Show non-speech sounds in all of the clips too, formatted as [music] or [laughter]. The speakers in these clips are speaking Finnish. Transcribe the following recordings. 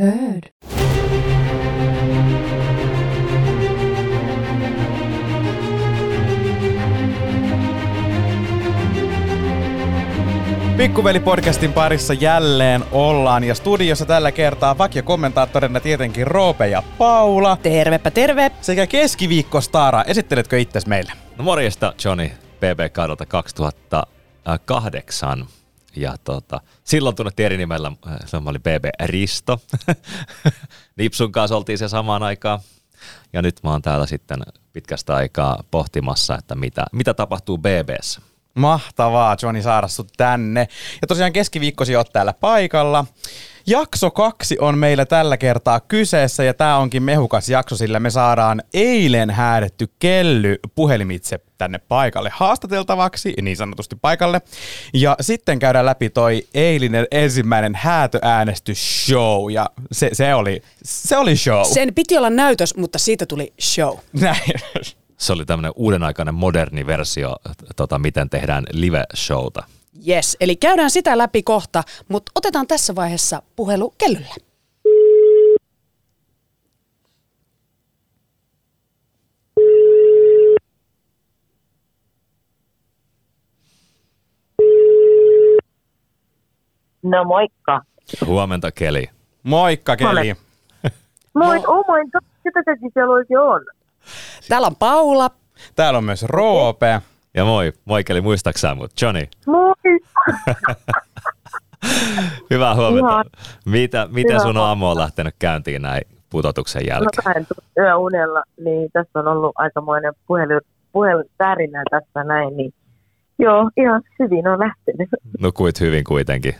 Heard. Pikkuveli-podcastin parissa jälleen ollaan ja studiossa tällä kertaa vakiokommentaattorina tietenkin Roope ja Paula Tervepä terve. sekä keskiviikko Stara. Esitteletkö itses meille? No morjesta Johnny BB kaudelta 2008. Ja tota, silloin tunnettiin eri nimellä, se oli BB Risto. [laughs] Nipsun kanssa oltiin se samaan aikaan. Ja nyt mä oon täällä sitten pitkästä aikaa pohtimassa, että mitä, mitä tapahtuu BBssä. Mahtavaa, Johnny, saada tänne. Ja tosiaan keskiviikkosi oot täällä paikalla. Jakso kaksi on meillä tällä kertaa kyseessä ja tämä onkin mehukas jakso, sillä me saadaan eilen häädetty kelly puhelimitse tänne paikalle haastateltavaksi, niin sanotusti paikalle. Ja sitten käydään läpi toi eilinen ensimmäinen häätöäänestysshow ja se, se, oli, se oli show. Sen piti olla näytös, mutta siitä tuli show. [laughs] Näin. Se oli tämmöinen uudenaikainen moderni versio, tota, miten tehdään live-showta. Yes, eli käydään sitä läpi kohta, mutta otetaan tässä vaiheessa puhelu kellylle. No moikka. Huomenta Keli. Moikka, Keli. Moi, oh my god, ketä se siellä oikein on? Täällä on Paula. Täällä on myös Roope. Ja moi, moi Keli, muistaaksä mut? Johnny, Moi. [laughs] hyvää huomenta. Ihan. Mitä, miten sun aamu on lähtenyt käyntiin näin putotuksen No jälkeen? kahden tunnin yöunella, niin tässä on ollut aikamoinen puhelu, puhelutärinä tässä näin, niin joo, ihan hyvin on lähtenyt. [laughs] Nukuit hyvin kuitenkin.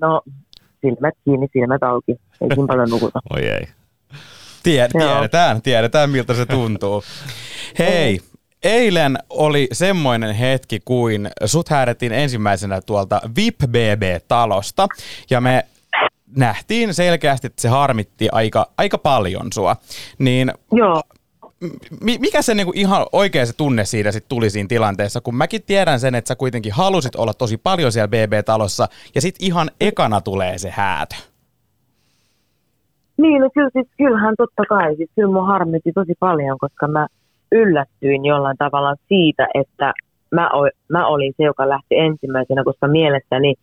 No, silmät kiinni, silmät auki, ei niin paljon nukuta. [laughs] Oi ei. Tied, tiedetään, tiedetään miltä se tuntuu. Hei, eilen oli semmoinen hetki, kuin sut häädettiin ensimmäisenä tuolta VIP BB-talosta ja me nähtiin selkeästi, että se harmitti aika, aika paljon sua. Niin Joo, mi- mikä se niinku ihan oikea se tunne siitä sit tuli siinä tilanteessa, kun mäkin tiedän sen, että sä kuitenkin halusit olla tosi paljon siellä BB-talossa ja sit ihan ekana tulee se häätö. niin no kyllä siis, kyllähän totta kai, siis kyllä mua harmitti tosi paljon, koska mä yllättyin jollain tavalla siitä, että mä, o, mä olin se, joka lähti ensimmäisenä, koska mielestäni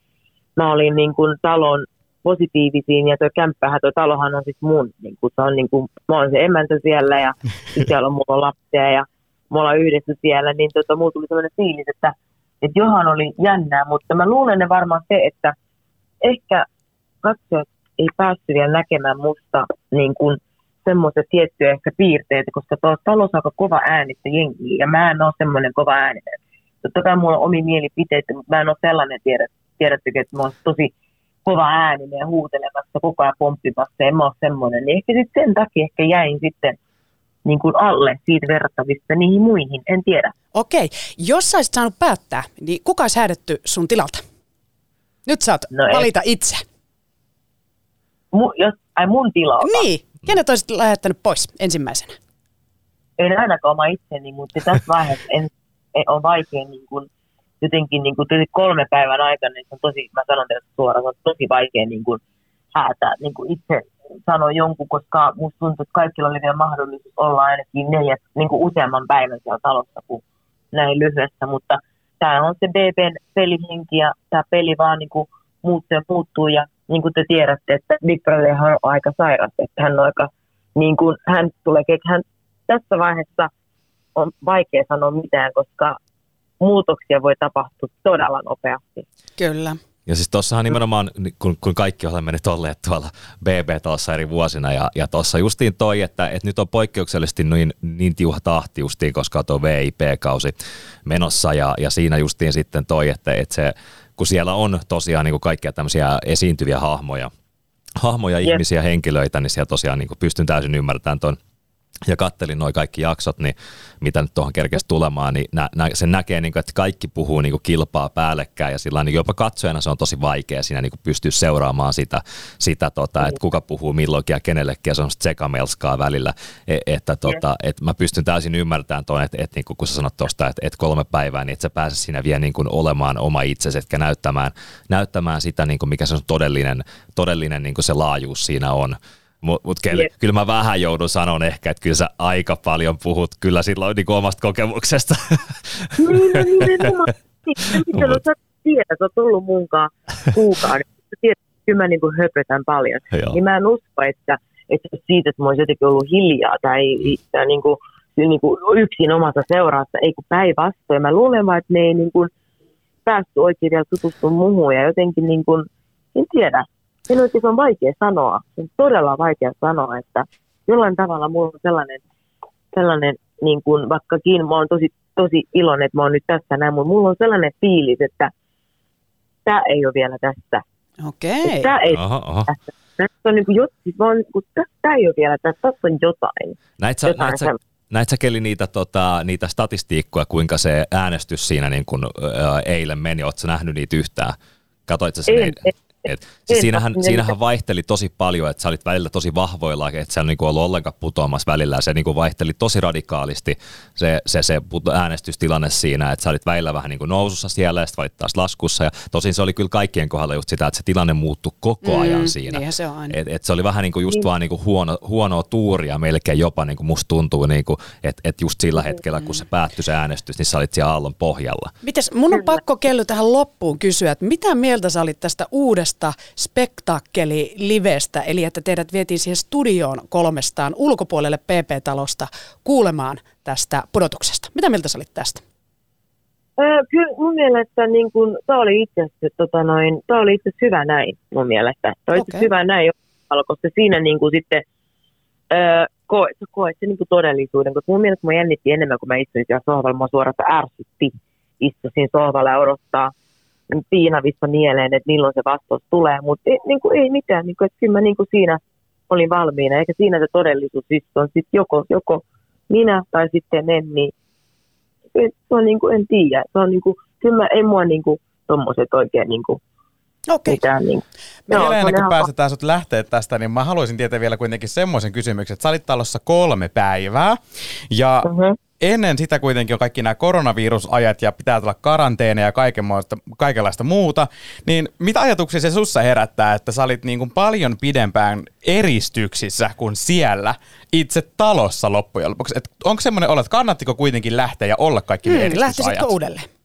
mä olin niin kuin talon positiivisiin ja tuo kämppähän, tuo talohan on siis mun, niin kuin, se on niin kuin, mä olen se emäntö siellä ja [laughs] siellä on mulla on lapsia ja me ollaan yhdessä siellä, niin tota, mulla tuli sellainen fiilis, että, että johan oli jännää, mutta mä luulen ne varmaan se, että ehkä katsojat ei päässyt vielä näkemään musta niin kuin semmoisia tiettyjä ehkä piirteitä, koska tuossa talossa on aika kova äänistä jengiä ja mä en ole semmoinen kova ääninen. Totta kai mulla on omi mielipiteitä, mutta mä en ole sellainen, tiedättekö, että mä oon tosi kova ääninen ja huutelemassa, koko ajan pomppimassa, en mä ole semmoinen. Niin ehkä sitten sen takia ehkä jäin sitten niin kuin alle siitä verrattavista niihin muihin, en tiedä. Okei, jos sä olisit saanut päättää, niin kuka olisi häädetty sun tilalta? Nyt saat No valita itse. Mu, jos, ai mun tilalta. Niin, kenet olisit lähettänyt pois ensimmäisenä? en ainakaan oma itseni, mutta tässä vaiheessa en, en on vaikea niin kuin, jotenkin niin kuin, kolme päivän aikana, niin se on tosi, mä sanon teille suoraan, se on tosi vaikea niin kuin, häätää niin kuin itse sanoa jonkun, koska musta tuntuu, että kaikilla oli vielä mahdollisuus olla ainakin neljä, niin kuin useamman päivän siellä talossa kuin näin lyhyessä, mutta tämä on se BBn pelihenki ja tämä peli vaan niin kuin muuttuu ja muuttuu ja niin kuin te tiedätte, että Big Brotherhan on aika sairas, että hän on aika, niin kuin hän tulee, hän tässä vaiheessa on vaikea sanoa mitään, koska muutoksia voi tapahtua todella nopeasti. Kyllä. Ja siis tuossahan nimenomaan, ni- kun, kun kaikki olemme nyt olleet tuolla BB-talossa eri vuosina, ja, ja tuossa justiin toi, että, että nyt on poikkeuksellisesti niin, niin tiuha tahti justiin, koska on tuo VIP-kausi menossa, ja, ja siinä justiin sitten toi, että, että se, kun siellä on tosiaan niin kuin kaikkia tämmöisiä esiintyviä hahmoja, hahmoja, Jep. ihmisiä, henkilöitä, niin siellä tosiaan niin kuin pystyn täysin ymmärtämään ton, ja kattelin noin kaikki jaksot, niin mitä nyt tuohon kerkesi tulemaan, niin nä, nä, sen näkee, niin kuin, että kaikki puhuu niin kuin kilpaa päällekkäin ja sillä niin jopa katsojana se on tosi vaikea siinä niin kuin pystyy seuraamaan sitä, sitä tota, että kuka puhuu milloinkin ja kenellekin ja se on sekamelskaa välillä, e, että tota, että mä pystyn täysin ymmärtämään tuon, että, että niin kuin, kun sä sanot tuosta, että, että kolme päivää, niin että sä pääset siinä vielä niin kuin olemaan oma itsesi, etkä näyttämään, näyttämään sitä, niin kuin mikä se on todellinen, todellinen niin kuin se laajuus siinä on. Mutta mut kyllä, yes. kyllä mä vähän joudun sanon ehkä, että kyllä sä aika paljon puhut kyllä silloin niin omasta kokemuksesta. Niin, no nimenomaan. Sä tiedät, sä oot tullut munkaan kuukauden. Sä tiedät, että kyllä mä niin kuin höpötän paljon. Joo. Niin mä en usko, että, että siitä, että mä olisin jotenkin ollut hiljaa tai, tai niin kuin, niin kuin yksin omassa seurassa, ei kun päinvastoin. Mä luulen vaan, että ne ei niin kuin päästy oikein vielä tutustumaan muuhun ja jotenkin niin kuin, en tiedä, se on vaikea sanoa, se on todella vaikea sanoa, että jollain tavalla mulla on sellainen, sellainen niin kuin vaikkakin mä oon tosi, tosi iloinen, että mä oon nyt tässä näin, mutta mulla on sellainen fiilis, että tämä ei ole vielä tässä. Okei. Tämä ei aha, aha. tässä. Tässä on niin kuin, siis mä oon, niin kuin, tämä ei ole vielä tässä, tässä on jotain. Näit sä, jotain näit sä, näit sä Keli niitä, tota, niitä statistiikkoja, kuinka se äänestys siinä niin kuin, ää, eilen meni? Oletko nähnyt niitä yhtään? Katoit sä sen? En, en, et, siis siinähän, siinähän vaihteli tosi paljon, että sä olit välillä tosi vahvoilla, että sä niinku ollut ollenkaan putoamassa välillä. Se niinku vaihteli tosi radikaalisti se, se, se äänestystilanne siinä, että sä olit välillä vähän niinku nousussa siellä ja sitten valit taas laskussa. Ja tosin se oli kyllä kaikkien kohdalla just sitä, että se tilanne muuttui koko mm, ajan mm, siinä. se, on et, et se oli vähän niinku just mm. vaan niinku huono, huonoa tuuria melkein jopa, niinku musta tuntuu, niinku, että et just sillä hetkellä, kun se päättyi se äänestys, niin sä olit siellä aallon pohjalla. Mites, mun on pakko kello tähän loppuun kysyä, että mitä mieltä sä olit tästä uudesta uudesta spektakkeli-livestä, eli että teidät vietiin siihen studioon kolmestaan ulkopuolelle PP-talosta kuulemaan tästä pudotuksesta. Mitä mieltä sä olit tästä? Öö, kyllä mun mielestä niin kun, tämä oli itse asiassa, tota noin, oli itse hyvä näin mun mielestä. Tämä oli okay. hyvä näin, koska siinä niin kuin sitten öö, koet, sä koet se niin kuin todellisuuden, koska mun mielestä mä jännitti enemmän, kun mä istuin siellä sohvalla, mä suorastaan ärsytti istuin sohvalla ja odottaa piinavissa mieleen, että milloin se vastaus tulee, mutta ei, niin kuin, ei mitään, niin kuin, että kyllä mä niin kuin siinä olin valmiina, eikä siinä se todellisuus siis on. Sitten joko, joko minä tai sitten en, niin se on niin kuin, en tiedä, se on niin kuin, kyllä mä, ei mua niin kuin, tommoset oikein niin kuin, Okei. Mitään, niin. Joo, vielä ennen kuin pääsetään sut lähteä tästä, niin mä haluaisin tietää vielä kuitenkin semmoisen kysymyksen, että sä olit talossa kolme päivää ja uh-huh ennen sitä kuitenkin on kaikki nämä koronavirusajat ja pitää tulla karanteena ja kaikenlaista muuta, niin mitä ajatuksia se sussa herättää, että sä olit niin kuin paljon pidempään eristyksissä kuin siellä itse talossa loppujen lopuksi? Et onko semmoinen olo, että kannattiko kuitenkin lähteä ja olla kaikki hmm, Lähtisitkö uudelleen?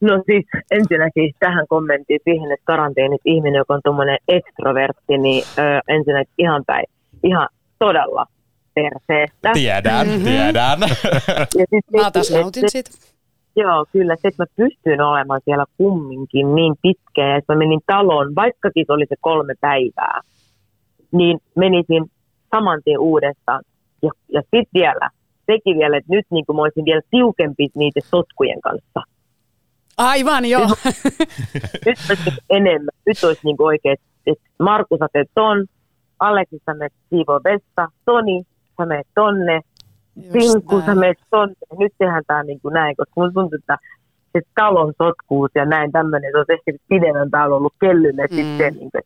No siis ensinnäkin tähän kommenttiin siihen, että karanteenit ihminen, joka on tuommoinen ekstrovertti, niin ö, ensinnäkin ihan päin, ihan todella perseestä. Tiedän, mm-hmm. tiedän. Ja sit mä taas nautin siitä. Joo, kyllä. Se, että mä pystyin olemaan siellä kumminkin niin pitkään, ja että mä menin taloon, vaikkakin se oli se kolme päivää, niin menisin saman tien uudestaan. Ja, ja sitten vielä, sekin vielä, että nyt niin kuin mä olisin vielä tiukempi niiden sotkujen kanssa. Aivan, joo. nyt olisi enemmän. Nyt olisi niin oikein, että Markus sä teet ton, Aleksi sä menet siivoo vessa, Toni sä menet tonne, Pinku sä menet tonne. Nyt tehdään tämä niin kuin näin, koska mun tuntuu, että se talon sotkuus ja näin tämmöinen, se on ehkä pidemmän täällä ollut kellylle mm. sitten, niin kuin,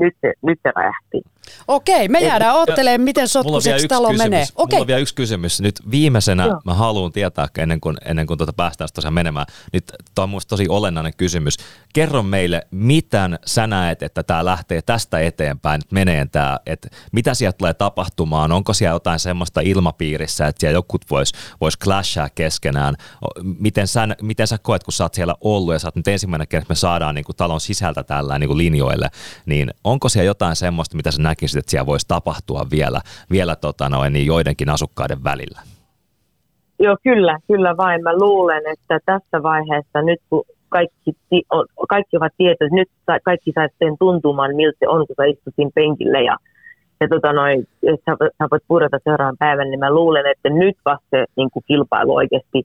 nyt se, nyt se räjähti. Okei, me jäädään ottelemaan, miten sotkuseksi talo kysymys. menee. Okei. Mulla on vielä yksi kysymys. Nyt viimeisenä Joo. mä haluan tietää, ennen kuin, ennen kuin tuota päästään tosiaan menemään. Nyt tämä on minusta tosi olennainen kysymys. Kerro meille, miten sä näet, että tämä lähtee tästä eteenpäin, että menee tämä, että mitä sieltä tulee tapahtumaan, onko siellä jotain semmoista ilmapiirissä, että siellä jokut vois, vois clashaa keskenään. Miten sä, miten sä koet, kun sä oot siellä ollut ja sä oot nyt ensimmäinen kerta, että me saadaan niin kuin talon sisältä tällä niin kuin linjoille, niin onko siellä jotain semmoista, mitä sä näkisit, että siellä voisi tapahtua vielä, vielä tota noin, niin joidenkin asukkaiden välillä? Joo, kyllä, kyllä vain. Mä luulen, että tässä vaiheessa nyt kun kaikki, kaikki ovat tietoisia, nyt kaikki saa sen tuntumaan, miltä se on, kun sä istutin penkille ja, ja tota noin, sä, sä voit pudota seuraavan päivän, niin mä luulen, että nyt vasta se niin kuin kilpailu oikeasti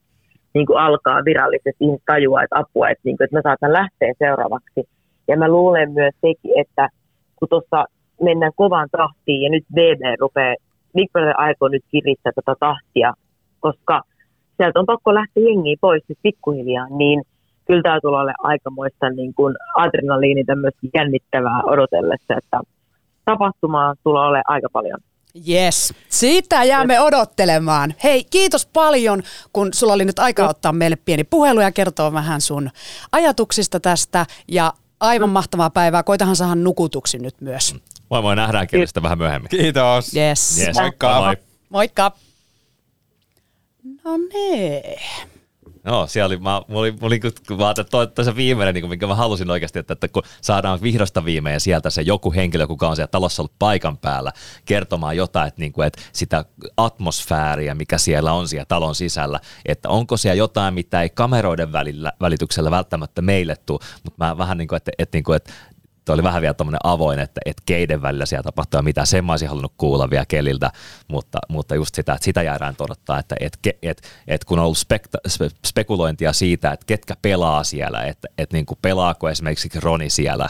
niin kuin alkaa virallisesti, ihmiset että apua, että, niin kuin, että mä saatan lähteä seuraavaksi. Ja mä luulen myös sekin, että kun tuossa mennään kovaan tahtiin ja nyt BB rupeaa Big Brother aikoo nyt kiristää tätä tahtia, koska sieltä on pakko lähteä jengiä pois nyt pikkuhiljaa, niin kyllä tämä tulee olemaan aikamoista niin kuin adrenaliinita myöskin jännittävää odotellessa, että tapahtumaa tulee olemaan aika paljon. Yes, siitä jäämme odottelemaan. Hei, kiitos paljon, kun sulla oli nyt aika ottaa meille pieni puhelu ja kertoa vähän sun ajatuksista tästä. Ja aivan mahtavaa päivää. Koitahan saada nukutuksi nyt myös. Moi moi, nähdään kirjasta vähän myöhemmin. Kiitos. Yes. Yes. Moikka. Moi, moi. Moikka. No nee. No, siellä oli, mä, mä olin, mä olin kun mä ajattelin, että toi, se viimeinen, niin kuin, minkä mä halusin oikeasti, että, että kun saadaan vihdosta viimein sieltä se joku henkilö, kuka on siellä talossa ollut paikan päällä, kertomaan jotain, että, niin kuin, että sitä atmosfääriä, mikä siellä on siellä talon sisällä, että onko siellä jotain, mitä ei kameroiden välillä, välityksellä välttämättä meille tule, mutta mä vähän niin kuin, että, että, niin kuin, että Tuo oli vähän vielä tämmöinen avoin, että, että keiden välillä siellä tapahtuu ja mitä. Sen mä olisin halunnut kuulla vielä keliltä, mutta, mutta just sitä, että sitä jäädään odottaa, että, että, että, että kun on ollut spekta, spe, spekulointia siitä, että ketkä pelaa siellä, että, että niin kuin pelaako esimerkiksi Roni siellä,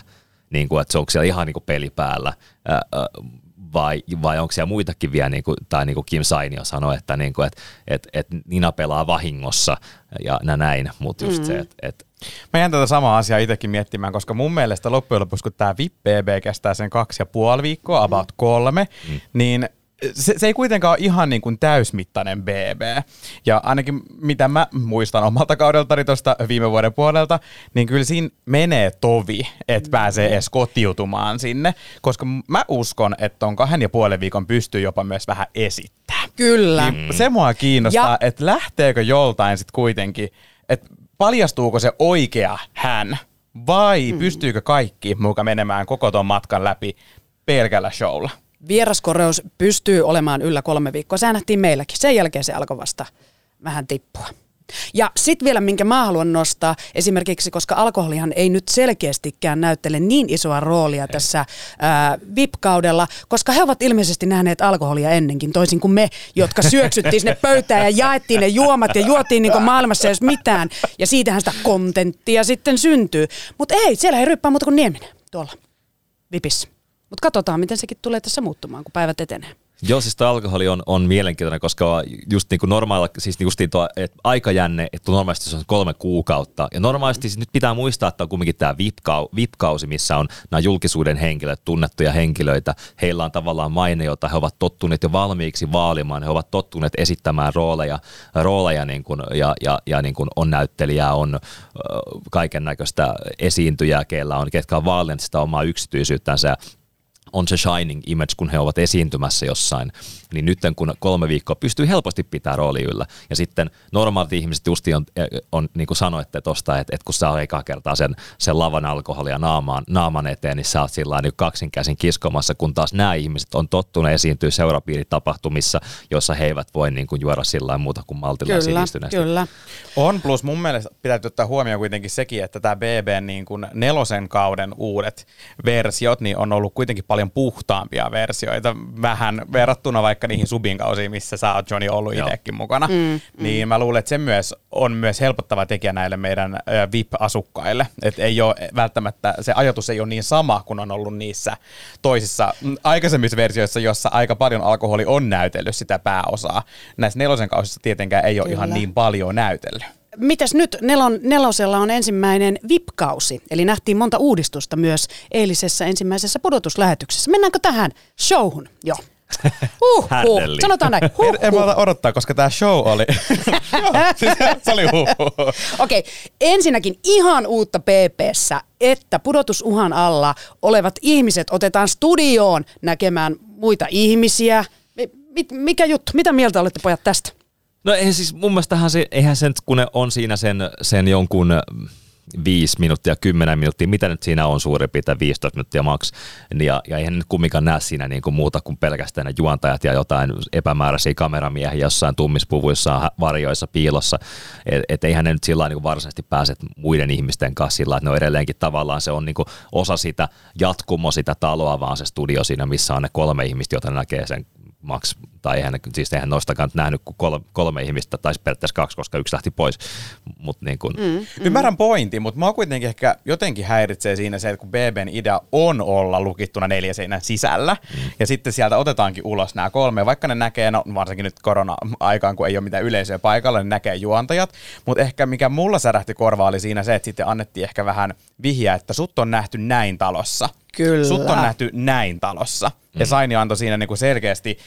niin kuin, että se onko siellä ihan niin kuin peli päällä, ää, vai, vai onko siellä muitakin vielä, niin kuin, tai niin kuin Kim Sainio sanoi, että, niin kuin, että, että, että Nina pelaa vahingossa ja näin, mutta just mm. se, että, että Mä jään tätä samaa asiaa itsekin miettimään, koska mun mielestä loppujen lopuksi, kun tämä VIP-BB kestää sen kaksi ja puoli viikkoa, about kolme, mm. niin se, se ei kuitenkaan ole ihan niin kuin täysmittainen BB. Ja ainakin mitä mä muistan omalta kaudeltani tuosta viime vuoden puolelta, niin kyllä siinä menee tovi, että pääsee edes kotiutumaan sinne. Koska mä uskon, että on kahden ja puolen viikon pystyy jopa myös vähän esittää. Kyllä. Niin se mua kiinnostaa, ja... että lähteekö joltain sitten kuitenkin, että paljastuuko se oikea hän vai mm. pystyykö kaikki muka menemään koko ton matkan läpi pelkällä showlla? Vieraskoreus pystyy olemaan yllä kolme viikkoa. Se nähtiin meilläkin. Sen jälkeen se alkoi vasta vähän tippua. Ja sitten vielä, minkä mä haluan nostaa, esimerkiksi koska alkoholihan ei nyt selkeästikään näyttele niin isoa roolia ei. tässä ää, VIP-kaudella, koska he ovat ilmeisesti nähneet alkoholia ennenkin, toisin kuin me, jotka [laughs] syöksyttiin sinne pöytään ja jaettiin ne juomat ja juotiin niin maailmassa jos mitään. Ja siitähän sitä kontenttia sitten syntyy. Mutta ei, siellä ei ryppää muuta kuin Nieminen tuolla VIPissä. Mutta katsotaan, miten sekin tulee tässä muuttumaan, kun päivät etenee. Joo, siis tuo alkoholi on, on mielenkiintoinen, koska just niin kuin normaali, siis just tuo että aikajänne, että normaalisti se on kolme kuukautta. Ja normaalisti siis nyt pitää muistaa, että on kumminkin tämä VIP-kausi, missä on nämä julkisuuden henkilöt, tunnettuja henkilöitä. Heillä on tavallaan maine, jota he ovat tottuneet jo valmiiksi vaalimaan. He ovat tottuneet esittämään rooleja, rooleja niin kuin, ja, ja, ja niin kuin on näyttelijää, on äh, kaiken näköistä esiintyjää, keillä on, ketkä on vaalineet sitä omaa yksityisyyttänsä on se shining image, kun he ovat esiintymässä jossain, niin nyt kun kolme viikkoa pystyy helposti pitää rooli yllä. Ja sitten normaalit ihmiset justi on, on niin kuin sanoitte tuosta, että, että kun saa ekaa kertaa sen, sen lavan alkoholia naamaan, naaman eteen, niin sä oot sillä niin kaksinkäsin kiskomassa, kun taas nämä ihmiset on tottuneet esiintyä seurapiiritapahtumissa, jossa he eivät voi niin kuin juoda sillä muuta kuin maltilla kyllä, Kyllä. On, plus mun mielestä pitää ottaa huomioon kuitenkin sekin, että tämä BB niin kuin nelosen kauden uudet versiot, niin on ollut kuitenkin paljon paljon puhtaampia versioita, vähän verrattuna vaikka niihin subin kausiin, missä sä oot Johnny ollut itsekin mukana. Mm, mm. Niin mä luulen, että se myös on myös helpottava tekijä näille meidän VIP-asukkaille. Että ei ole välttämättä, se ajatus ei ole niin sama kuin on ollut niissä toisissa mm, aikaisemmissa versioissa, jossa aika paljon alkoholi on näytellyt sitä pääosaa. Näissä nelosen kausissa tietenkään ei ole Kyllä. ihan niin paljon näytellyt. Mitäs nyt? Nelon, nelosella on ensimmäinen VIP-kausi, eli nähtiin monta uudistusta myös eilisessä ensimmäisessä pudotuslähetyksessä. Mennäänkö tähän showhun? Joo. Uh, huh. Sanotaan näin. Huh, huh. En, en mä odottaa, koska tämä show oli... [laughs] siis se oli huh, huh. Okei, okay. ensinnäkin ihan uutta PPssä, että pudotusuhan alla olevat ihmiset otetaan studioon näkemään muita ihmisiä. Mikä juttu? Mitä mieltä olette pojat tästä? No ei siis mun mielestähän se, eihän sen, kun ne on siinä sen, sen jonkun viisi minuuttia, kymmenen minuuttia, mitä nyt siinä on suurin piirtein 15 minuuttia maks. Ja, ja eihän nyt kumminkaan näe siinä niin kuin muuta kuin pelkästään ne juontajat ja jotain epämääräisiä kameramiehiä jossain tummispuvuissa, varjoissa, piilossa. Et, et eihän ne nyt sillä niin varsinaisesti pääse muiden ihmisten kanssa sillä, että ne on edelleenkin tavallaan se on niin kuin osa sitä jatkumo sitä taloa, vaan se studio siinä, missä on ne kolme ihmistä, joita näkee sen maks, tai eihän, siis eihän nostakaan nähnyt kuin kolme, kolme ihmistä, tai periaatteessa kaksi, koska yksi lähti pois. Mutta niin kuin, mm. Ymmärrän pointin, mutta mua kuitenkin ehkä jotenkin häiritsee siinä se, että kun BBn idea on olla lukittuna neljä seinän sisällä, mm. ja sitten sieltä otetaankin ulos nämä kolme, vaikka ne näkee, no varsinkin nyt korona-aikaan, kun ei ole mitään yleisöä paikalla, niin näkee juontajat, mutta ehkä mikä mulla särähti korvaa oli siinä se, että sitten annettiin ehkä vähän vihjeä, että sut on nähty näin talossa. Kyllä. Sut on nähty näin talossa. Ja Saini antoi siinä niinku selkeästi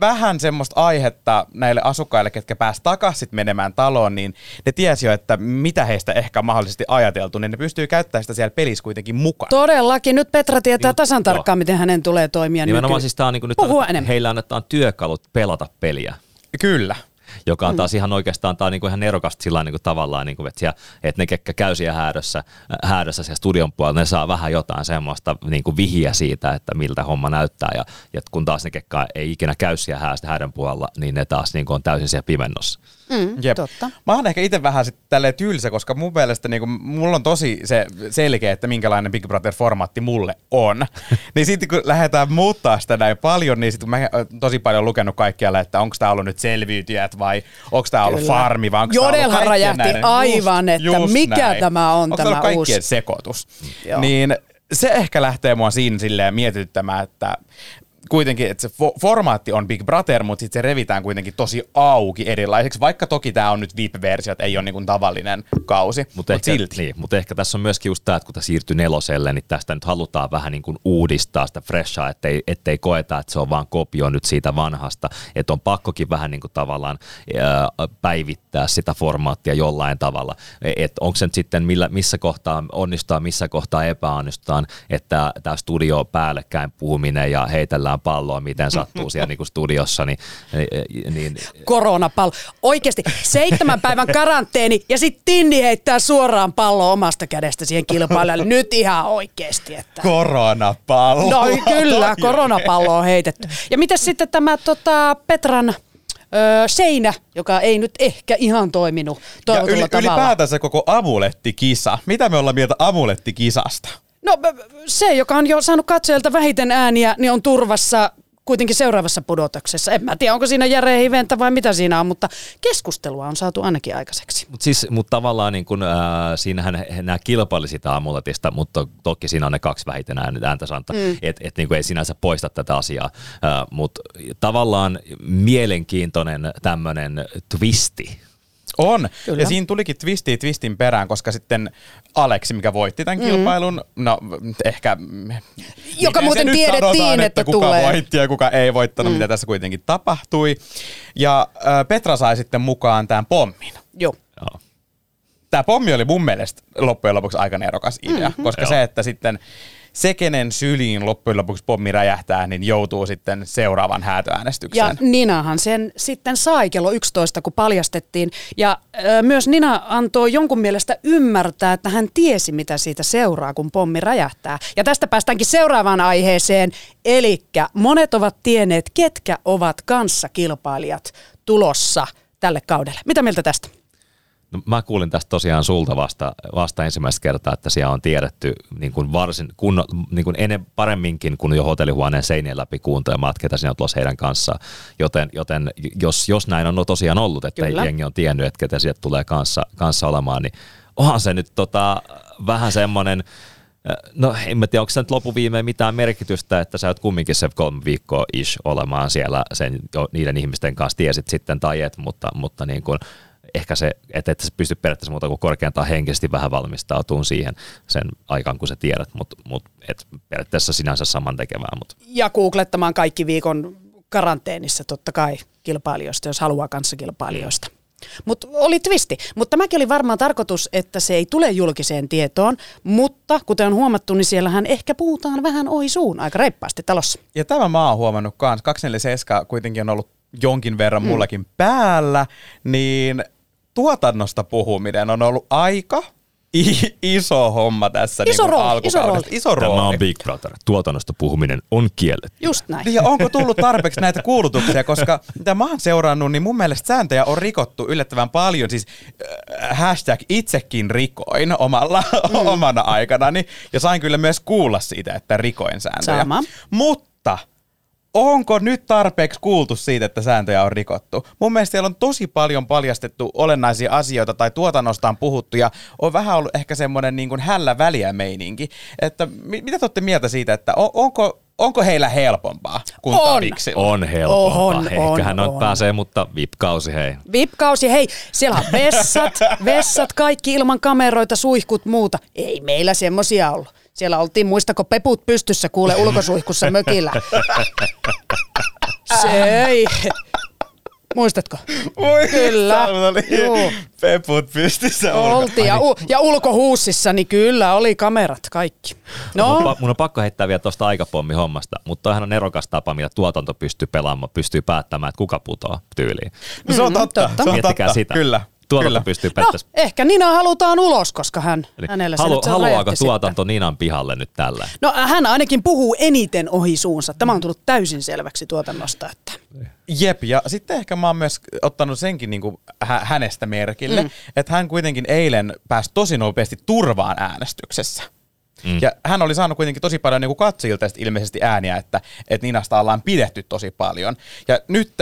vähän semmoista aihetta näille asukkaille, ketkä pääs takaisin menemään taloon, niin ne tiesi jo, että mitä heistä ehkä on mahdollisesti ajateltu, niin ne pystyy käyttämään sitä siellä pelissä kuitenkin mukaan. Todellakin. Nyt Petra tietää Niin, tasan tarkkaan, miten hänen tulee toimia. nimenomaan nyky- siis tää on niin kuin nyt, Puhua enemmän. heillä annetaan työkalut pelata peliä. Kyllä. Joka Mm. on taas ihan oikeastaan tää on niinku ihan nerokasta sillä niinku tavallaan, niinku, että, siellä, että ne, ketkä käy siellä häädössä, äh, häädössä siellä studion puolella, ne saa vähän jotain semmoista niinku vihiä siitä, että miltä homma näyttää. Ja, ja kun taas ne, ketkä ei ikinä käy siellä häädön puolella, niin ne taas niinku on täysin siellä pimennossa. Mm, Jep. totta. Mä oon ehkä itse vähän sitten tälleen tylsä, koska mun mielestä niinku, mulla on tosi se selkeä, että minkälainen Big Brother-formaatti mulle on. [laughs] niin sitten kun lähdetään muuttaa sitä näin paljon, niin sitten mä oon tosi paljon lukenut kaikkialle, että onko tää ollut nyt selviytyjät vai onko tää ollut farmi vai onko tää ollut räjähti näiden- aivan, että mikä tämä on onko tämä ollut kaikkien uusi- sekoitus. Joo. Niin se ehkä lähtee mua siinä silleen mietityttämään, että kuitenkin, että se fo- formaatti on Big Brother, mutta sitten se revitään kuitenkin tosi auki erilaiseksi, vaikka toki tämä on nyt VIP-versio, että ei ole niin kuin tavallinen kausi, mutta Mutta Mut ehkä, silti. niin, mutta ehkä tässä on myöskin just tämä, että kun tämä siirtyi neloselle, niin tästä nyt halutaan vähän niin kuin uudistaa sitä freshaa, ettei, ettei koeta, että se on vaan kopio nyt siitä vanhasta, että on pakkokin vähän niin kuin tavallaan ää, päivittää sitä formaattia jollain tavalla, että onko se nyt sitten millä, missä kohtaa onnistaa, missä kohtaa epäonnistutaan, että tämä studio päällekkäin puhuminen ja heitellään palloa, miten sattuu siellä niin kuin studiossa, niin, niin Koronapallo. Oikeasti seitsemän päivän karanteeni ja sitten Tinni heittää suoraan pallo omasta kädestä siihen kilpailijalle. Nyt ihan oikeasti. Että. Koronapallo. No kyllä, koronapallo on heitetty. Ja mitä sitten tämä tota, Petran ö, seinä, joka ei nyt ehkä ihan toiminut Ja toivotulla yli, tavalla. ylipäätään se koko amulettikisa. Mitä me ollaan mieltä amulettikisasta? No se, joka on jo saanut katsojilta vähiten ääniä, niin on turvassa kuitenkin seuraavassa pudotuksessa. En mä tiedä, onko siinä järeä hiventä vai mitä siinä on, mutta keskustelua on saatu ainakin aikaiseksi. Mutta siis, mut tavallaan niin kun, ää, siinähän he- nämä kilpaili sitä amuletista, mutta to, toki siinä on ne kaksi vähiten ään- ääntä santa, mm. että et, niin ei sinänsä poista tätä asiaa. Mutta tavallaan mielenkiintoinen tämmöinen twisti. On. Kyllä. Ja siinä tulikin twisti twistin perään, koska sitten Aleksi, mikä voitti tämän mm. kilpailun, no ehkä... Joka muuten tiedettiin, sanotaan, että kuka tulee. voitti ja kuka ei voittanut, mm. mitä tässä kuitenkin tapahtui. Ja äh, Petra sai sitten mukaan tämän pommin. Joo. Joo. Tämä pommi oli mun mielestä loppujen lopuksi aika nerokas idea, mm-hmm. koska Joo. se, että sitten se, kenen syliin loppujen lopuksi pommi räjähtää, niin joutuu sitten seuraavan Ja häätöäänestykseen. Ninahan sen sitten sai kello 11, kun paljastettiin. Ja ö, myös Nina antoi jonkun mielestä ymmärtää, että hän tiesi, mitä siitä seuraa, kun pommi räjähtää. Ja tästä päästäänkin seuraavaan aiheeseen. Eli monet ovat tienneet, ketkä ovat kanssakilpailijat tulossa tälle kaudelle. Mitä mieltä tästä? No, mä kuulin tästä tosiaan sulta vasta, vasta ensimmäistä kertaa, että siellä on tiedetty niin kuin varsin, kun, niin kuin ennen, paremminkin kuin jo hotellihuoneen seinien läpi kuuntelemaan, ketä siinä on tulossa heidän kanssaan. Joten, joten jos, jos näin on tosiaan ollut, että Kyllä. jengi on tiennyt, että ketä sieltä tulee kanssa, kanssa olemaan, niin onhan se nyt tota, vähän semmoinen, No en mä tiedä, onko se nyt lopuviimeen mitään merkitystä, että sä oot kumminkin se kolme viikkoa ish olemaan siellä sen, niiden ihmisten kanssa, tiesit sitten tai et, mutta, mutta niin kuin, ehkä se, että et sä pysty periaatteessa muuta kuin korkeintaan henkisesti vähän valmistautumaan siihen sen aikaan, kun sä tiedät, mutta mut, et periaatteessa sinänsä saman tekevää. Mutta. Ja googlettamaan kaikki viikon karanteenissa totta kai kilpailijoista, jos haluaa kanssakilpailijoista. Mutta oli twisti. Mutta tämäkin oli varmaan tarkoitus, että se ei tule julkiseen tietoon, mutta kuten on huomattu, niin siellähän ehkä puhutaan vähän ohi suun aika reippaasti talossa. Ja tämä mä oon huomannut kans. 247 kuitenkin on ollut jonkin verran Mm. mullakin päällä, niin tuotannosta puhuminen on ollut aika i- iso homma tässä Iso niin rooli, iso rooli. Iso rooli. Tämä on Big Brother. Tuotannosta puhuminen on kielletty. Just näin. Niin, ja onko tullut tarpeeksi näitä kuulutuksia, koska mitä mä oon seurannut, niin mun mielestä sääntöjä on rikottu yllättävän paljon. Siis äh, hashtag itsekin rikoin omalla, mm. omana aikanani. Ja sain kyllä myös kuulla siitä, että rikoin sääntöjä. Sama. Mutta onko nyt tarpeeksi kuultu siitä, että sääntöjä on rikottu? Mun mielestä siellä on tosi paljon paljastettu olennaisia asioita tai tuotannosta on puhuttu ja on vähän ollut ehkä semmoinen niin kuin hällä väliä meininki. Että mitä te olette mieltä siitä, että on, onko onko heillä helpompaa kuin On. Taviksilla? On helpompaa. On, on, Ehkähän on, on. pääsee, mutta VIP-kausi hei. VIP-kausi, hei, siellä on vessat, [laughs] vessat, kaikki ilman kameroita, suihkut, muuta. Ei meillä semmosia ollut. Siellä oltiin, muistako, peput pystyssä kuule ulkosuihkussa mökillä. [laughs] Se ei. Muistatko? Voi Kyllä. Juu. peput pystyssä Oltiin ja, u- ja ulkohuussissa, niin kyllä oli kamerat kaikki. No. Mun, pa- mun on pakko heittää vielä tuosta aikapommi hommasta, mutta toihan on erokas tapa, millä tuotanto pystyy pelaamaan, pystyy päättämään, että kuka putoaa tyyliin. No se on Mm, totta. totta. Se on totta. sitä. Kyllä. Tuotanto Kyllä. pystyy no päättämään. ehkä Nina halutaan ulos, koska hän, Eli hänellä se halu, se haluaako tuotanto Ninan pihalle nyt tällä? Sitten. No hän ainakin puhuu eniten ohi suunsa. Tämä on tullut täysin selväksi tuotannosta. Että. Jep, ja sitten ehkä mä oon myös ottanut senkin niin kuin hä- hänestä merkille, mm. että hän kuitenkin eilen pääsi tosi nopeasti turvaan äänestyksessä. Mm. Ja hän oli saanut kuitenkin tosi paljon niin katsojilta ilmeisesti ääniä, että, että Ninasta ollaan pidetty tosi paljon. Ja nyt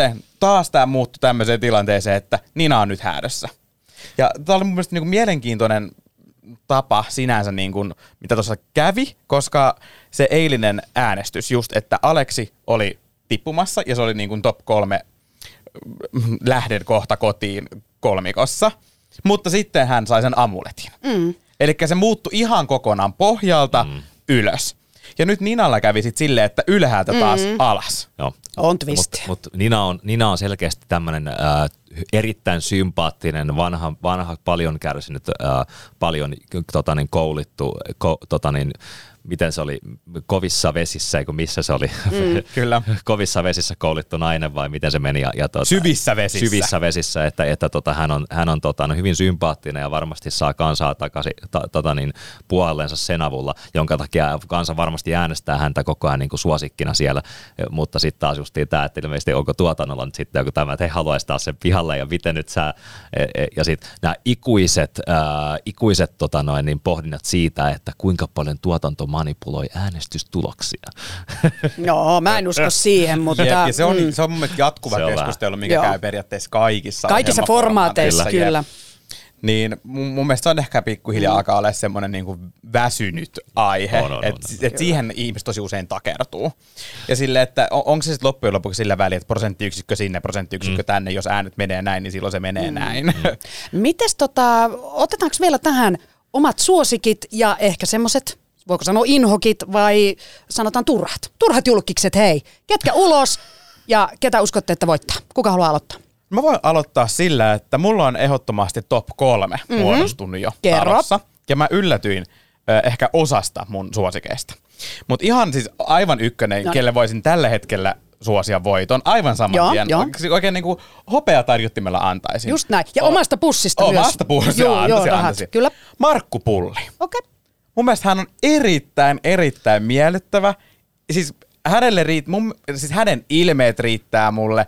taas tämä muuttui tämmöiseen tilanteeseen, että Nina on nyt häädössä. Ja tämä oli mun mielestä niin kuin mielenkiintoinen tapa sinänsä, niin kuin, mitä tuossa kävi, koska se eilinen äänestys just, että Aleksi oli tippumassa ja se oli niin kuin top kolme mm, lähden kohta kotiin kolmikossa, mutta sitten hän sai sen amuletin. Mm. Eli se muuttui ihan kokonaan pohjalta mm. ylös. Ja nyt Ninalla kävi sitten silleen, että ylhäältä taas mm. alas. Joo. On twisti. Mutta mut Nina, on, Nina on selkeästi tämmöinen äh, erittäin sympaattinen, vanha, vanha paljon kärsinyt, äh, paljon tota, niin, koulittu, ko, tota, niin, miten se oli, kovissa vesissä, eikö missä se oli? Mm. [laughs] Kyllä. kovissa vesissä koulittu nainen vai miten se meni? Ja, ja, tota, Syvissä vesissä. Syvissä vesissä, että, että tota, hän on, hän on tota, no, hyvin sympaattinen ja varmasti saa kansaa takaisin ta, tota, niin, puolellensa sen avulla, jonka takia kansa varmasti äänestää häntä koko ajan niin kuin suosikkina siellä, mutta sitten taas justiin tämä, että ilmeisesti onko tuotannolla nyt sitten joku tämä, että he haluaisi taas sen pihalle ja miten nyt sä, e- e- ja sitten nämä ikuiset, ää, ikuiset tota noin, niin pohdinnat siitä, että kuinka paljon tuotanto manipuloi äänestystuloksia. Joo, mä en usko siihen, mutta... Jep, ja se on, mm, se on mun mielestä jatkuva Se on keskustelu, mikä Joo. käy periaatteessa kaikissa kaikissa formaateissa, kyllä. Niin mun, mun mielestä se on ehkä pikkuhiljaa alkaa olla semmoinen niin väsynyt aihe, On, on, on, että on. et siihen ihmiset tosi usein takertuu. Ja sille, että on, onko se sitten loppujen lopuksi sillä väliä, että prosenttiyksikkö sinne, prosenttiyksikkö mm. tänne, jos äänet menee näin, niin silloin se menee mm. näin. Mm. [laughs] Mites tota, otetaanko vielä tähän omat suosikit ja ehkä semmoset, voiko sanoa inhokit vai sanotaan turhat? Turhat julkikset, hei. Ketkä ulos ja ketä uskotte, että voittaa? Kuka haluaa aloittaa? Mä voin aloittaa sillä, että mulla on ehdottomasti top kolme mm-hmm. muodostunut jo Kerro. talossa. Ja mä yllätyin ö, ehkä osasta mun suosikeista. Mutta ihan siis aivan ykkönen, No. kelle voisin tällä hetkellä suosia voiton, aivan saman Joo, tien. joo. Oikein, oikein niin kuin hopea tarjottimella antaisin. Just näin. Ja O- omasta pussista myös. Omasta pussista Joo, antaisin, joo, rahat. antaisin. Kyllä. Markku Pulli. Okei. Okay. Mun mielestä hän on erittäin, erittäin miellyttävä. Siis hänelle riit, mun, siis hänen ilmeet riittää mulle,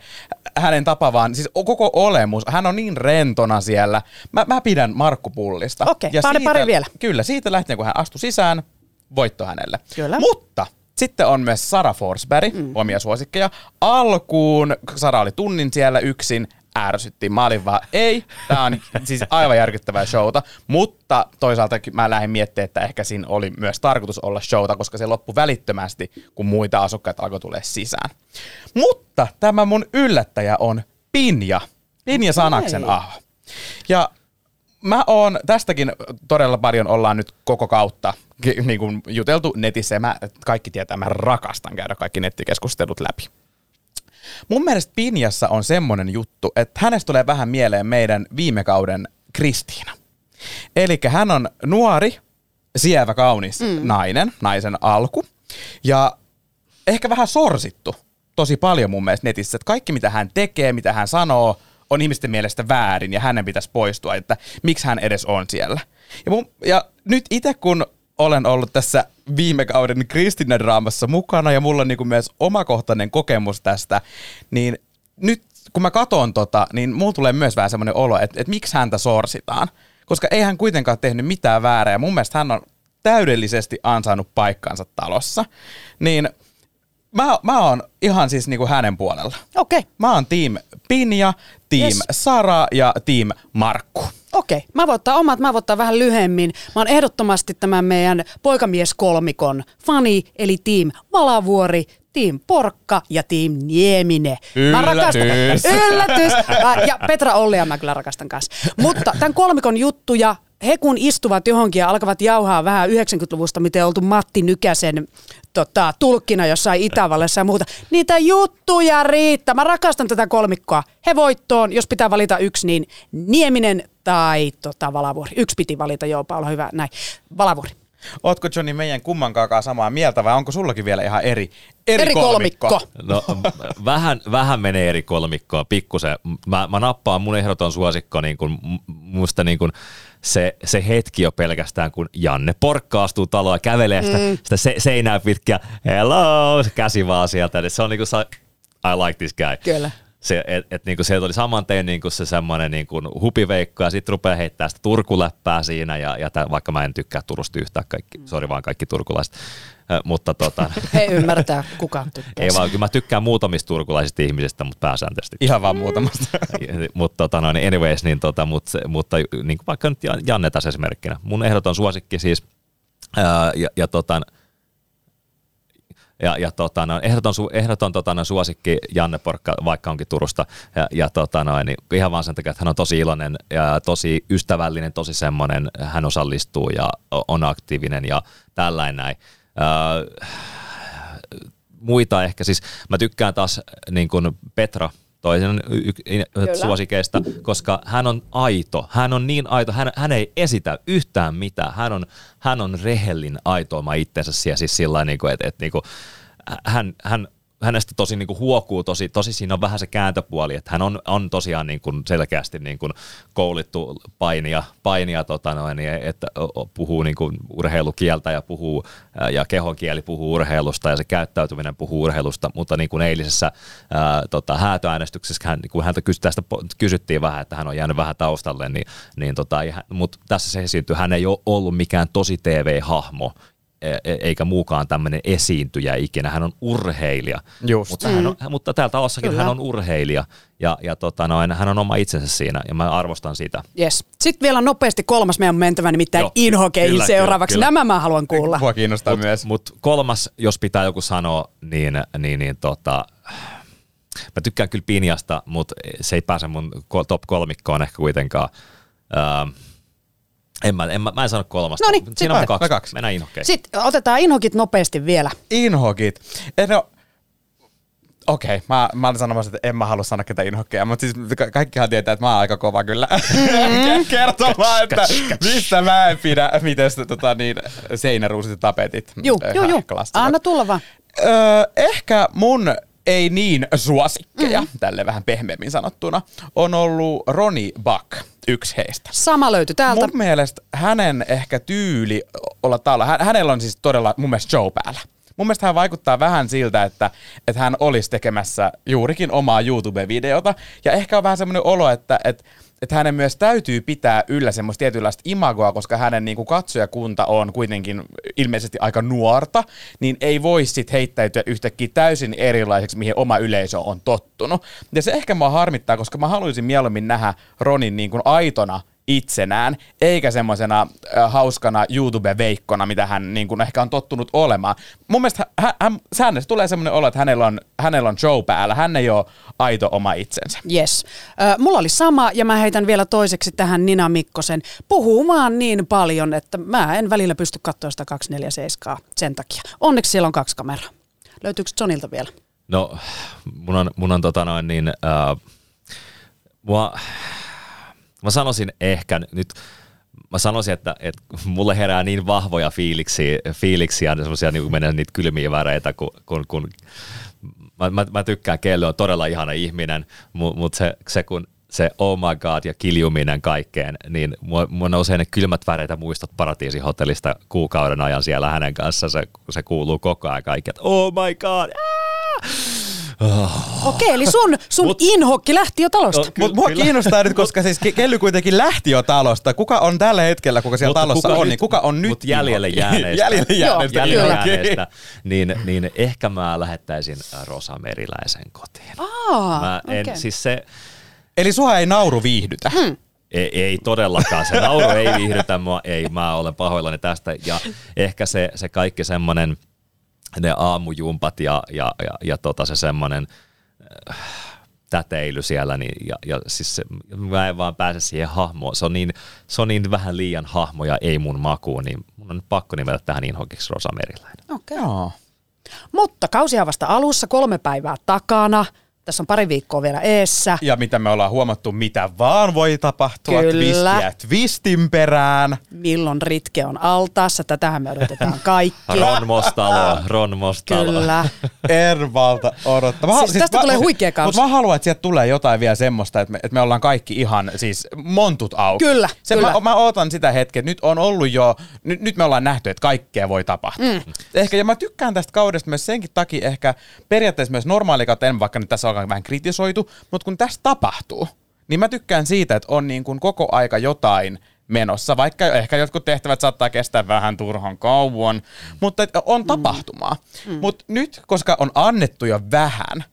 hänen tapa vaan, siis koko olemus, hän on niin rentona siellä. Mä, mä pidän Markku Pullista. Okei, pari- pari vielä. Kyllä, siitä lähtien kun hän astui sisään, voitto hänelle. Kyllä. Mutta sitten on myös Sara Forsberg, mm. omia suosikkeja. Alkuun Sara oli tunnin siellä yksin, ärsytti. Mä olin vaan, ei, tää on siis aivan järkyttävää showta, mutta toisaalta mä lähdin miettimään, että ehkä siinä oli myös tarkoitus olla showta, koska se loppui välittömästi, kun muita asukkaita alkoi tulla sisään. Mutta tämä mun yllättäjä on Pinja, Pinja Sanaksen aho. Ja mä oon, tästäkin todella paljon ollaan nyt koko kautta niin kuin juteltu netissä ja mä, kaikki tietää, mä rakastan käydä kaikki nettikeskustelut läpi. Mun mielestä Pinjassa on semmonen juttu, että hänestä tulee vähän mieleen meidän viime kauden Kristiina. Eli hän on nuori, sievä, kaunis mm. nainen, naisen alku. Ja ehkä vähän sorsittu tosi paljon mun mielestä netissä, että kaikki mitä hän tekee, mitä hän sanoo, on ihmisten mielestä väärin ja hänen pitäisi poistua, että miksi hän edes on siellä. Ja, mun, ja nyt itse kun olen ollut tässä viime kauden Kristinnen draamassa mukana ja mulla on niin kuin myös omakohtainen kokemus tästä, niin nyt kun mä katon tota, niin mulla tulee myös vähän semmoinen olo, että, että miksi häntä sorsitaan. Koska ei hän kuitenkaan tehnyt mitään väärää ja mun mielestä hän on täydellisesti ansainnut paikkansa talossa. Niin mä, mä oon ihan siis niinku hänen puolella. Okei. Okay. Mä oon team Pinja, team yes. Sara ja team Markku. Okei, mä voin ottaa omat, mä voin ottaa vähän lyhyemmin. Mä oon ehdottomasti tämän meidän poikamieskolmikon fani, eli Team Valavuori, Team Porkka ja Team Niemine. Mä rakastan, Yllätys. yllätys! Ää, Ja Petra Ollia mä kyllä rakastan kanssa. Mutta tämän kolmikon juttuja, he kun istuvat johonkin ja alkavat jauhaa vähän 90-luvusta, miten on oltu Matti Nykäsen tota, tulkkina jossain Itävallassa ja muuta. Niitä juttuja riittää. Mä rakastan tätä kolmikkoa. He voittoon, jos pitää valita yksi, niin Nieminen tai tota, Valavuori. Yksi piti valita, joo, Paula, hyvä, näin. Valavuori. Ootko Johnny meidän kummankaakaan samaa mieltä vai onko sullakin vielä ihan eri, eri, Eri kolmikko. No, m- vähän, vähän menee eri kolmikkoa, pikkusen. Mä, mä nappaan mun ehdoton suosikko, niin kun, musta niin kun se, se hetki jo pelkästään, kun Janne Porkka astuu taloon ja kävelee sitä, mm. sitä se, seinää pitkä, hello, se käsi vaan sieltä. Et Se on niinku se, I like this guy. Kyllä. Se, et, et niinku sieltä oli saman tein niinku se semmoinen niinku hupiveikko ja sitten rupeaa heittää sitä turkuläppää siinä ja, ja tää, vaikka mä en tykkää Turusta yhtään kaikki, sori vaan kaikki turkulaiset, mutta tota, [laughs] He ymmärtää, kuka tykkää. ei vaan, kyllä mä tykkään muutamista turkulaisista ihmisistä, mutta pääsääntöisesti. Ihan vaan muutamasta. [laughs] mutta tota, noin, anyways, niin tota, mut, se- mutta niin kuin vaikka nyt Jan- Janne tässä esimerkkinä. Mun ehdoton suosikki siis, ää, ja, ja tota, ja, ja tota, no, ehdoton, ehdoton tota, no, suosikki Janne Porkka, vaikka onkin Turusta, ja, ja tota, no, niin ihan vaan sen takia, että hän on tosi iloinen ja tosi ystävällinen, tosi semmoinen, hän osallistuu ja on aktiivinen ja tällainen näin. Ää, muita ehkä, siis mä tykkään taas niin kuin Petra, toisen y- suosikeista, koska hän on aito. Hän on niin aito, hän, hän ei esitä yhtään mitään. Hän on, hän on rehellin aito oma itsensä siellä, siis sillä niin kuin, että, että niin kuin, hän, hän, hänestä tosi niin kuin huokuu, tosi, tosi siinä on vähän se kääntöpuoli, että hän on, on tosiaan niin kuin selkeästi niin kuin koulittu painija, painija tota noin, niin että puhuu niin kuin urheilukieltä ja puhuu ja kehonkieli puhuu urheilusta ja se käyttäytyminen puhuu urheilusta, mutta niin kuin eilisessä ää, tota, häätöäänestyksessä hän, kun häntä kysy, tästä kysyttiin vähän, että hän on jäänyt vähän taustalle, niin, niin tota, mutta tässä se esiintyy, hän ei ole ollut mikään tosi TV-hahmo, eikä muukaan tämmöinen esiintyjä ikinä. Hän on urheilija. Just. Mutta, hän on, mutta täällä talossakin Kyllä. hän on urheilija ja, ja tota noin, hän on oma itsensä siinä ja mä arvostan sitä. Yes. Sitten vielä nopeasti kolmas meidän on mentävä, nimittäin Joo, inhokeihin kyllä, seuraavaksi. kyllä, kyllä. Nämä mä haluan kuulla. Mua kiinnostaa Mutta myös. mut kolmas, jos pitää joku sanoa, niin, niin, niin tota, mä tykkään kyllä Pinjasta, mutta se ei pääse mun top kolmikkoon ehkä kuitenkaan. Ähm, en mä, en mä, mä en sano kolmasta. Noniin, Siinä on kaksi. kaksi. Mennään inhokkeihin. Sitten otetaan inhokit nopeasti vielä. Inhokit. Eh, No, Okei, mä, mä olin sanomassa, että en mä halua sanoa ketä inhokkeja, mutta siis ka- kaikkihan tietää, että mä oon aika kova kyllä Mm. [laughs] kertomaan, että mistä mä en pidä, miten sitä, tota, niin, seinäruusit ja tapetit. Juu, juu, juu. klassiset. Anna tulla vaan. Öö, ehkä mun ei niin suosikkeja, mm. tälle vähän pehmeämmin sanottuna, on ollut Ronnie Buck, yksi heistä. Sama löytyi täältä. Mun mielestä hänen ehkä tyyli olla taalla, hän, hänellä on siis todella mun mielestä show päällä. Mun mielestä hän vaikuttaa vähän siltä, että, että hän olisi tekemässä juurikin omaa YouTube-videota. Ja ehkä on vähän semmoinen olo, että, että, että hänen myös täytyy pitää yllä semmoista tietynlaista imagoa, koska hänen niin kuin katsojakunta on kuitenkin ilmeisesti aika nuorta, niin ei voi sit heittäytyä yhtäkkiä täysin erilaiseksi, mihin oma yleisö on tottunut. Ja se ehkä mua harmittaa, koska mä haluaisin mieluummin nähdä Ronin niin kuin aitona itsenään, eikä semmoisena äh, hauskana YouTube-veikkona, mitä hän niin kuin ehkä on tottunut olemaan. Mun mielestä hän, hän, hänestä tulee semmoinen olo, että hänellä on, hänellä on show päällä, hän ei ole aito oma itsensä. Yes. Ö, mulla oli sama ja mä heitän vielä toiseksi tähän Nina Mikkosen. Puhuu vaan niin paljon, että mä en välillä pysty katsoa sitä 247 sen takia. Onneksi siellä on kaksi kameraa. Löytyykö Johnilta vielä? No, mun on, mun on tota noin niin, äh, mua, mä sanoisin ehkä nyt, mä sanoisin, että, että mulle herää niin vahvoja fiiliksiä, fiiliksiä semmoisia niin menee niitä kylmiä väreitä, kun, kun, kun mä, mä, mä, tykkään, Kelly on todella ihana ihminen, mutta mut se, se kun se oh my god ja kiljuminen kaikkeen, niin mua, nousee ne kylmät väreet ja muistot paratiisihotellista kuukauden ajan siellä hänen kanssa, se, se kuuluu koko ajan kaikki, että oh my god, aah! Okei, eli sun, sun Mut- inhokki lähti jo talosta. No, Mutta mua Kyllä. kiinnostaa nyt, koska siis Ke- Kelly kuitenkin lähti jo talosta. Kuka on tällä hetkellä, kuka siellä Mutta talossa kuka on, nyt- niin kuka on nyt? mut jäljelle jääneistä. [laughs] jäljelle jääneistä. jäljellä Kyllä. jääneestä, niin, niin ehkä mä lähettäisin Rosa Meriläisen kotiin. Aa, Mä en, okei. siis se, Eli sua ei nauru viihdytä. Hmm. ei, ei todellakaan, se nauru ei viihdytä mua, ei, mä olen pahoillani tästä. Ja ehkä se, se kaikki semmoinen, ne aamujumpat ja, ja, ja, ja tota se semmoinen äh, täteily siellä, niin, ja, ja siis se, mä en vaan pääse siihen hahmoon. Se on, niin, se on niin vähän liian hahmo ja ei mun makuun, niin mun on nyt pakko nimetä tähän inhokiksi Rosa Meriläinen. Okei. Joo. Mutta kausi on vasta alussa, kolme päivää takana. Tässä on pari viikkoa vielä eessä. Ja mitä me ollaan huomattu, mitä vaan voi tapahtua Kyllä. twistiä twistin perään. Milloin Ritke on altaassa, tätähän me odotetaan kaikki. Ron Mostalo, Ron Mostalo. Kyllä. Ervalta odottaa. Siis tästä tulee huikea kausi. Mutta mä haluan, että sieltä tulee jotain vielä semmoista, että me, että me ollaan kaikki ihan siis montut auki. Kyllä, Se, kyllä. Mä, mä ootan sitä hetkeä, että nyt on ollut jo, nyt, nyt me ollaan nähty, että kaikkea voi tapahtua. Mm. Ehkä, ja mä tykkään tästä kaudesta myös senkin takia ehkä periaatteessa myös normaalikautta, en vaikka nyt tässä on vähän kritisoitu, mutta kun tässä tapahtuu, niin mä tykkään siitä, että on niin kuin koko aika jotain menossa, vaikka ehkä jotkut tehtävät saattaa kestää vähän turhan kauan, mutta on tapahtumaa. Mm. Mutta nyt, koska on annettu jo vähän,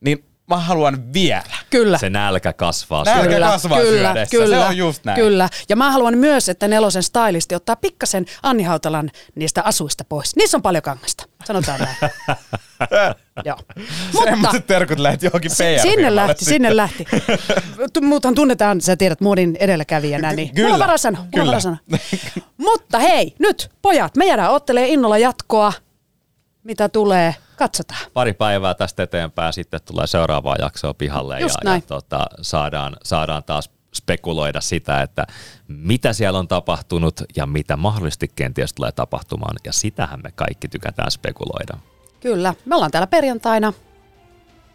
niin mä haluan vielä. Kyllä. Se nälkä kasvaa. Nälkä syödessä. kyllä, kasvaa kyllä, syödessä. kyllä, Se on just näin. Kyllä. Ja mä haluan myös, että nelosen stylisti ottaa pikkasen Anni Hautalan niistä asuista pois. Niissä on paljon kangasta. Sanotaan näin. [laughs] Joo. [laughs] Mutta Semmoiset terkut lähti johonkin PR sinne lähti, sinne lähti. Muuthan tunnetaan, sä tiedät, muodin edelläkävijänä, niin Kyllä, mulla on varasana, mulla on varasana. [laughs] Mutta hei, nyt pojat, me jäädään ottelee innolla jatkoa. Mitä tulee, katsotaan. pari päivää tästä eteenpäin sitten tulee seuraavaa jaksoa pihalle Just ja, ja näin. tota, saadaan, saadaan taas spekuloida sitä, että mitä siellä on tapahtunut ja mitä mahdollisesti kenties tulee tapahtumaan. Ja sitähän me kaikki tykätään spekuloida. Kyllä, me ollaan täällä perjantaina.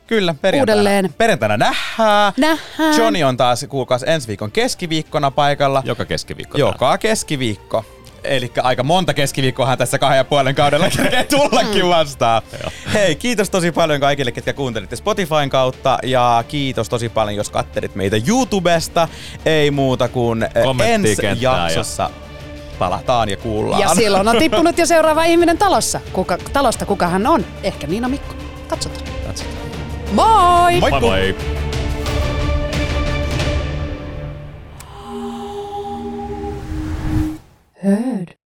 Kyllä, perjantaina. Uudelleen. Perjantaina nähdään. Nähdään. Johnny on taas kuukaus ensi viikon keskiviikkona paikalla. Joka keskiviikko. täällä. Joka keskiviikko. Eli aika monta keskiviikkoahan tässä kahden ja puolen kaudella [laughs] kerkee tullakin vastaan. Hei, kiitos tosi paljon kaikille, ketkä kuuntelitte Spotifyn kautta. Ja kiitos tosi paljon, jos kattelit meitä YouTubesta. Ei muuta kuin eh, ensi kenttään ja- jaksossa palataan ja kuullaan. Ja silloin on tippunut jo seuraava ihminen talossa. Kuka, talosta kuka hän on? Ehkä Niina Mikko. Katsotaan. Katsotaan. Moi! Moikku! Moi moi! Heard.